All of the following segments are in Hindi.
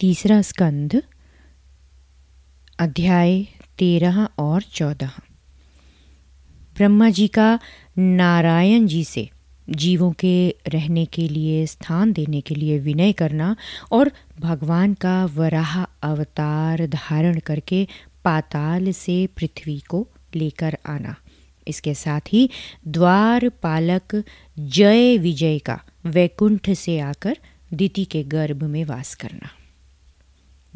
तीसरा स्कंध अध्याय तेरह और चौदह। ब्रह्मा जी का नारायण जी से जीवों के रहने के लिए, स्थान देने के लिए विनय करना और भगवान का वराह अवतार धारण करके पाताल से पृथ्वी को लेकर आना। इसके साथ ही द्वार पालक जय विजय का वैकुंठ से आकर दिति के गर्भ में वास करना।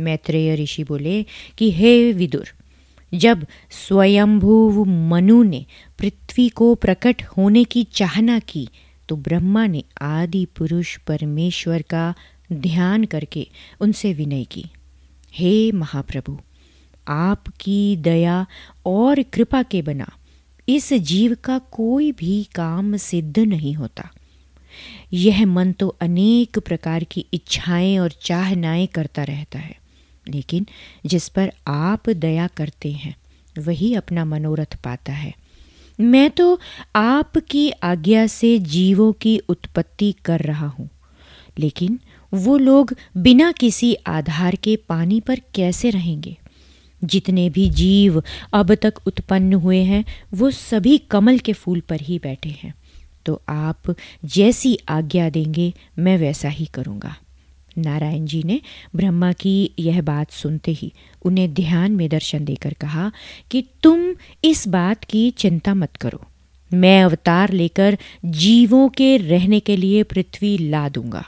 मैत्रेय ऋषि बोले कि, हे विदुर, जब स्वयंभुव मनु ने पृथ्वी को प्रकट होने की चाहना की तो ब्रह्मा ने आदि पुरुष परमेश्वर का ध्यान करके उनसे विनय की। हे महाप्रभु, आपकी दया और कृपा के बना इस जीव का कोई भी काम सिद्ध नहीं होता। यह मन तो अनेक प्रकार की इच्छाएँ और चाहनाएँ करता रहता है। लेकिन जिस पर आप दया करते हैं, वही अपना मनोरथ पाता है। मैं तो आपकी आज्ञा से जीवों की उत्पत्ति कर रहा हूँ, लेकिन वो लोग बिना किसी आधार के पानी पर कैसे रहेंगे? जितने भी जीव अब तक उत्पन्न हुए हैं, वो सभी कमल के फूल पर ही बैठे हैं। तो आप जैसी आज्ञा देंगे, मैं वैसा ही करूँगा। नारायण जी ने ब्रह्मा की यह बात सुनते ही उन्हें ध्यान में दर्शन देकर कहा कि तुम इस बात की चिंता मत करो। मैं अवतार लेकर जीवों के रहने के लिए पृथ्वी ला दूँगा।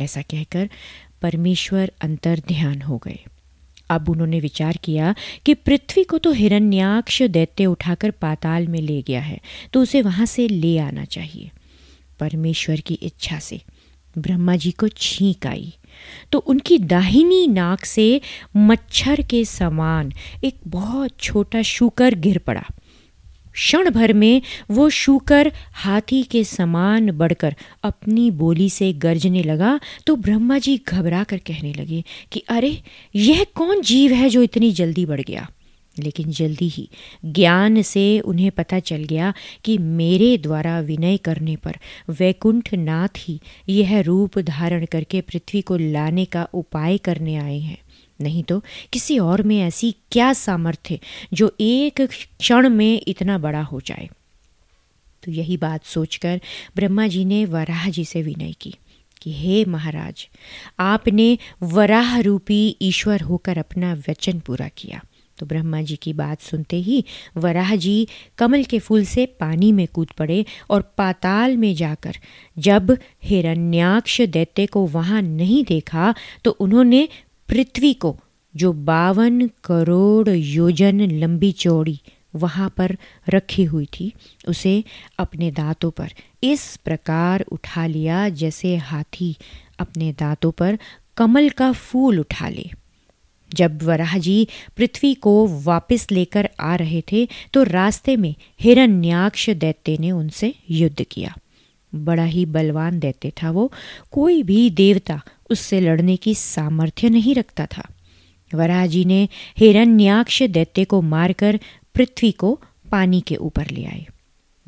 ऐसा कहकर परमेश्वर अंतर ध्यान हो गए। अब उन्होंने विचार किया कि पृथ्वी को तो हिरण्याक्ष दैत्य उठाकर पाताल में ले गया है तो उसे वहाँ से ले आना चाहिए। परमेश्वर की इच्छा से ब्रह्मा जी को छींक आई। तो उनकी दाहिनी नाक से मच्छर के समान एक बहुत छोटा शूकर गिर पड़ा। क्षण भर में वो शूकर हाथी के समान बढ़कर अपनी बोली से गरजने लगा तो ब्रह्मा जी घबरा कर कहने लगे कि, अरे, यह कौन जीव है जो इतनी जल्दी बढ़ गया? लेकिन जल्दी ही ज्ञान से उन्हें पता चल गया कि मेरे द्वारा विनय करने पर वैकुंठ नाथ ही यह रूप धारण करके पृथ्वी को लाने का उपाय करने आए हैं। नहीं तो किसी और में ऐसी क्या सामर्थ्य जो एक क्षण में इतना बड़ा हो जाए? तो यही बात सोचकर ब्रह्मा जी ने वराह जी से विनय की कि, हे महाराज, आपने वराह रूपी ईश्वर होकर अपना वचन पूरा किया। तो ब्रह्मा जी की बात सुनते ही वराह जी कमल के फूल से पानी में कूद पड़े और पाताल में जाकर, जब हिरण्याक्ष दैत्य को वहाँ नहीं देखा तो उन्होंने पृथ्वी को, जो बावन करोड़ योजन लंबी चौड़ी वहाँ पर रखी हुई थी, उसे अपने दांतों पर इस प्रकार उठा लिया जैसे हाथी अपने दांतों पर कमल का फूल उठा ले। जब वराह जी पृथ्वी को वापस लेकर आ रहे थे तो रास्ते में हिरण्याक्ष दैत्य ने उनसे युद्ध किया। बड़ा ही बलवान दैत्य था वो। कोई भी देवता उससे लड़ने की सामर्थ्य नहीं रखता था। वराह जी ने हिरण्याक्ष दैत्य को मारकर पृथ्वी को पानी के ऊपर ले आए।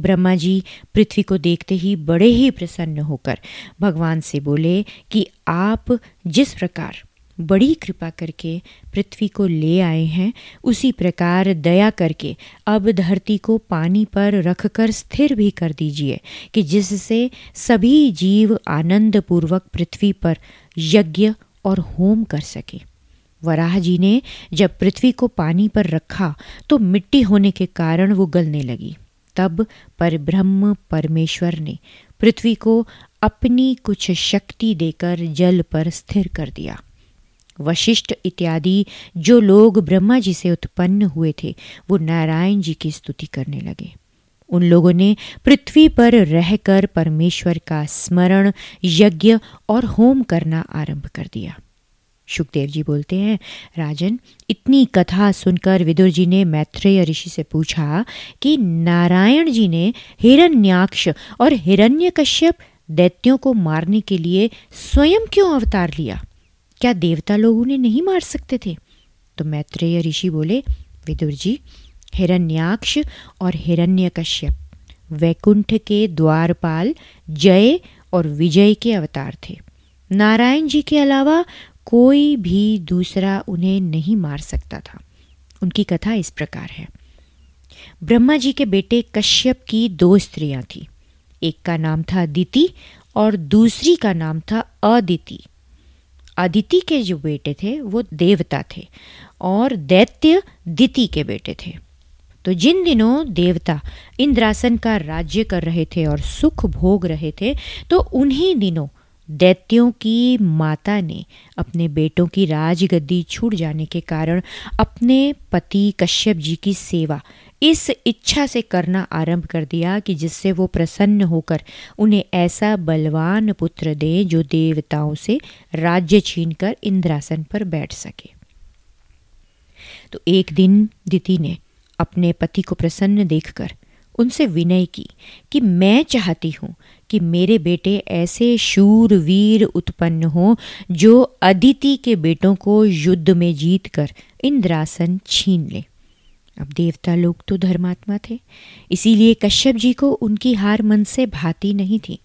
ब्रह्मा जी पृथ्वी को देखते ही बड़े ही प्रसन्न होकर भगवान से बोले कि आप जिस प्रकार बड़ी कृपा करके पृथ्वी को ले आए हैं। उसी प्रकार दया करके अब धरती को पानी पर रखकर स्थिर भी कर दीजिए कि जिससे सभी जीव आनंद पूर्वक पृथ्वी पर यज्ञ और होम कर सके। वराह जी ने जब पृथ्वी को पानी पर रखा तो मिट्टी होने के कारण वो गलने लगी। तब पर ब्रह्म परमेश्वर ने पृथ्वी को अपनी कुछ शक्ति देकर जल पर स्थिर कर दिया। वशिष्ठ इत्यादि जो लोग ब्रह्मा जी से उत्पन्न हुए थे, वो नारायण जी की स्तुति करने लगे। उन लोगों ने पृथ्वी पर रहकर परमेश्वर का स्मरण, यज्ञ और होम करना आरंभ कर दिया। सुखदेव जी बोलते हैं, राजन, इतनी कथा सुनकर विदुर जी ने मैत्रेय ऋषि से पूछा कि नारायण जी ने हिरण्याक्ष और हिरण्यकश्यप दैत्यों को मारने के लिए स्वयं क्यों अवतार लिया? क्या देवता लोग उन्हें नहीं मार सकते थे? तो मैत्रेय ऋषि बोले, विदुर जी, हिरण्याक्ष और हिरण्यकश्यप, वैकुंठ के द्वारपाल जय और विजय के अवतार थे। नारायण जी के अलावा कोई भी दूसरा उन्हें नहीं मार सकता था। उनकी कथा इस प्रकार है। ब्रह्मा जी के बेटे कश्यप की दो स्त्रियाँ थीं। एक का नाम था दिति और दूसरी का नाम था अदिति। अदिति के जो बेटे थे, वो देवता थे और दैत्य दिति के बेटे थे। तो जिन दिनों देवता इंद्रासन का राज्य कर रहे थे और सुख भोग रहे थे तो उन्हीं दिनों दैत्यों की माता ने अपने बेटों की राजगद्दी छूट जाने के कारण अपने पति कश्यप जी की सेवा इस इच्छा से करना आरंभ कर दिया कि जिससे वो प्रसन्न होकर उन्हें ऐसा बलवान पुत्र दे जो देवताओं से राज्य छीनकर इंद्रासन पर बैठ सके। तो एक दिन दिति ने अपने पति को प्रसन्न देखकर उनसे विनय की कि मैं चाहती हूँ कि मेरे बेटे ऐसे शूर वीर उत्पन्न हो जो अदिति के बेटों को युद्ध में जीत कर इंद्रासन छीन ले। अब देवता लोग तो धर्मात्मा थे, इसीलिए कश्यप जी को उनकी हार मन से भाती नहीं थी।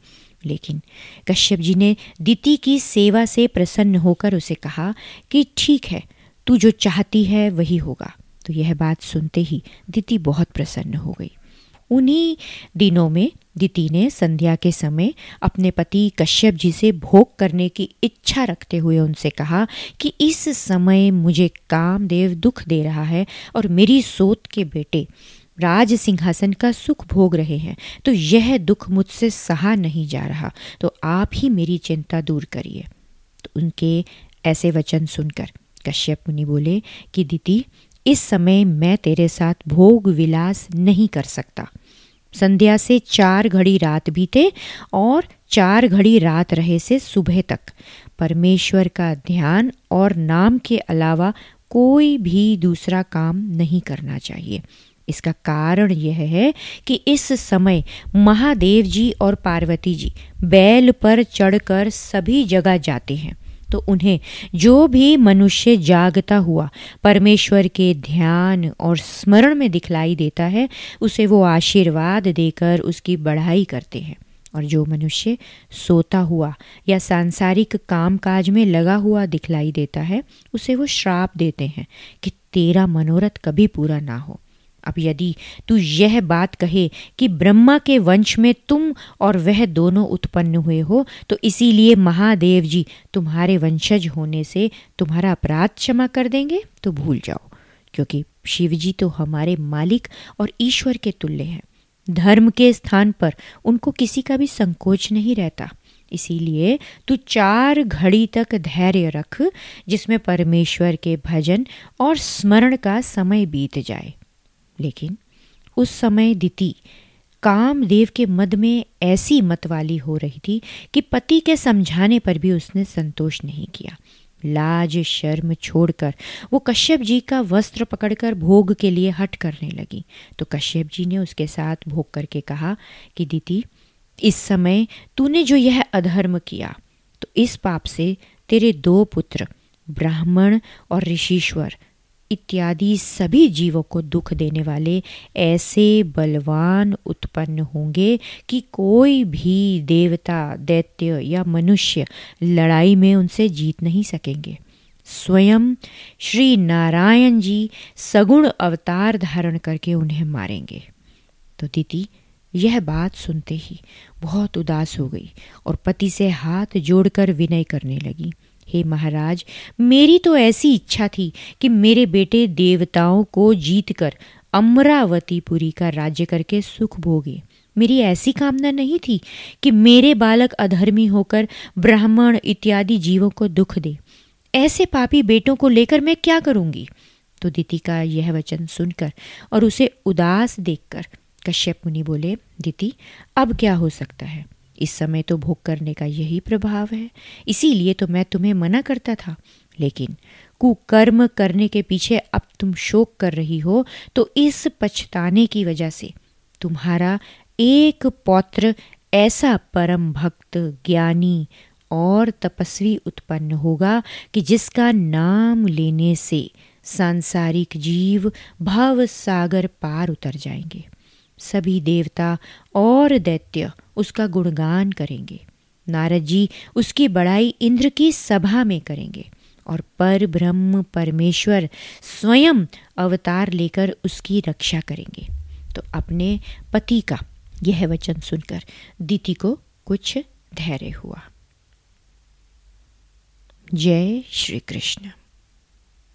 लेकिन कश्यप जी ने दिति की सेवा से प्रसन्न होकर उसे कहा कि ठीक है, तू जो चाहती है वही होगा। तो यह बात सुनते ही दिति बहुत प्रसन्न हो गई। उन्हीं दिनों में दिति ने संध्या के समय अपने पति कश्यप जी से भोग करने की इच्छा रखते हुए उनसे कहा कि इस समय मुझे कामदेव दुख दे रहा है और मेरी सोत के बेटे राज सिंहासन का सुख भोग रहे हैं तो यह दुख मुझसे सहा नहीं जा रहा तो आप ही मेरी चिंता दूर करिए। तो उनके ऐसे वचन सुनकर कश्यप मुनि बोले कि दीदी इस समय मैं तेरे साथ भोग विलास नहीं कर सकता। संध्या से चार घड़ी रात बीते और चार घड़ी रात रहे से सुबह तक। परमेश्वर का ध्यान और नाम के अलावा कोई भी दूसरा काम नहीं करना चाहिए। इसका कारण यह है कि इस समय महादेव जी और पार्वती जी बैल पर चढ़कर सभी जगह जाते हैं। तो उन्हें जो भी मनुष्य जागता हुआ परमेश्वर के ध्यान और स्मरण में दिखलाई देता है, उसे वो आशीर्वाद देकर उसकी बढ़ाई करते हैं। और जो मनुष्य सोता हुआ या सांसारिक काम काज में लगा हुआ दिखलाई देता है, उसे वो श्राप देते हैं कि तेरा मनोरथ कभी पूरा ना हो। अब यदि तू यह बात कहे कि ब्रह्मा के वंश में तुम और वह दोनों उत्पन्न हुए हो तो इसीलिए महादेव जी तुम्हारे वंशज होने से तुम्हारा अपराध क्षमा कर देंगे। तो भूल जाओ, क्योंकि शिव जी तो हमारे मालिक और ईश्वर के तुल्य हैं। धर्म के स्थान पर उनको किसी का भी संकोच नहीं रहता। इसीलिए तू चार घड़ी तक धैर्य रख, जिसमें परमेश्वर के भजन और स्मरण का समय बीत जाए। लेकिन उस समय दिति कामदेव के मद में ऐसी मतवाली हो रही थी कि पति के समझाने पर भी उसने संतोष नहीं किया। लाज, शर्म छोड़कर वो कश्यप जी का वस्त्र पकड़कर भोग के लिए हट करने लगी। तो कश्यप जी ने उसके साथ भोग करके कहा कि दीदी इस समय तूने जो यह अधर्म किया तो इस पाप से तेरे दो पुत्र, ब्राह्मण और ऋषिश्वर इत्यादि सभी जीवों को दुख देने वाले ऐसे बलवान उत्पन्न होंगे कि कोई भी देवता, दैत्य या मनुष्य लड़ाई में उनसे जीत नहीं सकेंगे। स्वयं श्री नारायण जी सगुण अवतार धारण करके उन्हें मारेंगे। तो दीदी, यह बात सुनते ही बहुत उदास हो गई और पति से हाथ जोड़कर विनय करने लगी। हे महाराज, मेरी तो ऐसी इच्छा थी कि मेरे बेटे देवताओं को जीतकर अमरावतीपुरी का राज्य करके सुख भोगे। मेरी ऐसी कामना नहीं थी कि मेरे बालक अधर्मी होकर ब्राह्मण इत्यादि जीवों को दुख दे। ऐसे पापी बेटों को लेकर मैं क्या करूँगी? तो दिति का यह वचन सुनकर और उसे उदास देखकर कश्यप मुनि बोले, दिति, अब क्या हो सकता है? इस समय तो भोग करने का यही प्रभाव है। इसीलिए तो मैं तुम्हें मना करता था। लेकिन कुकर्म करने के पीछे अब तुम शोक कर रही हो तो इस पछताने की वजह से तुम्हारा एक पौत्र ऐसा परम भक्त, ज्ञानी और तपस्वी उत्पन्न होगा कि जिसका नाम लेने से सांसारिक जीव भव सागर पार उतर जाएँगे। सभी देवता और दैत्य उसका गुणगान करेंगे। नारद जी उसकी बड़ाई इंद्र की सभा में करेंगे और पर ब्रह्म परमेश्वर स्वयं अवतार लेकर उसकी रक्षा करेंगे। तो अपने पति का यह वचन सुनकर दीति को कुछ धैर्य हुआ। जय श्री कृष्ण।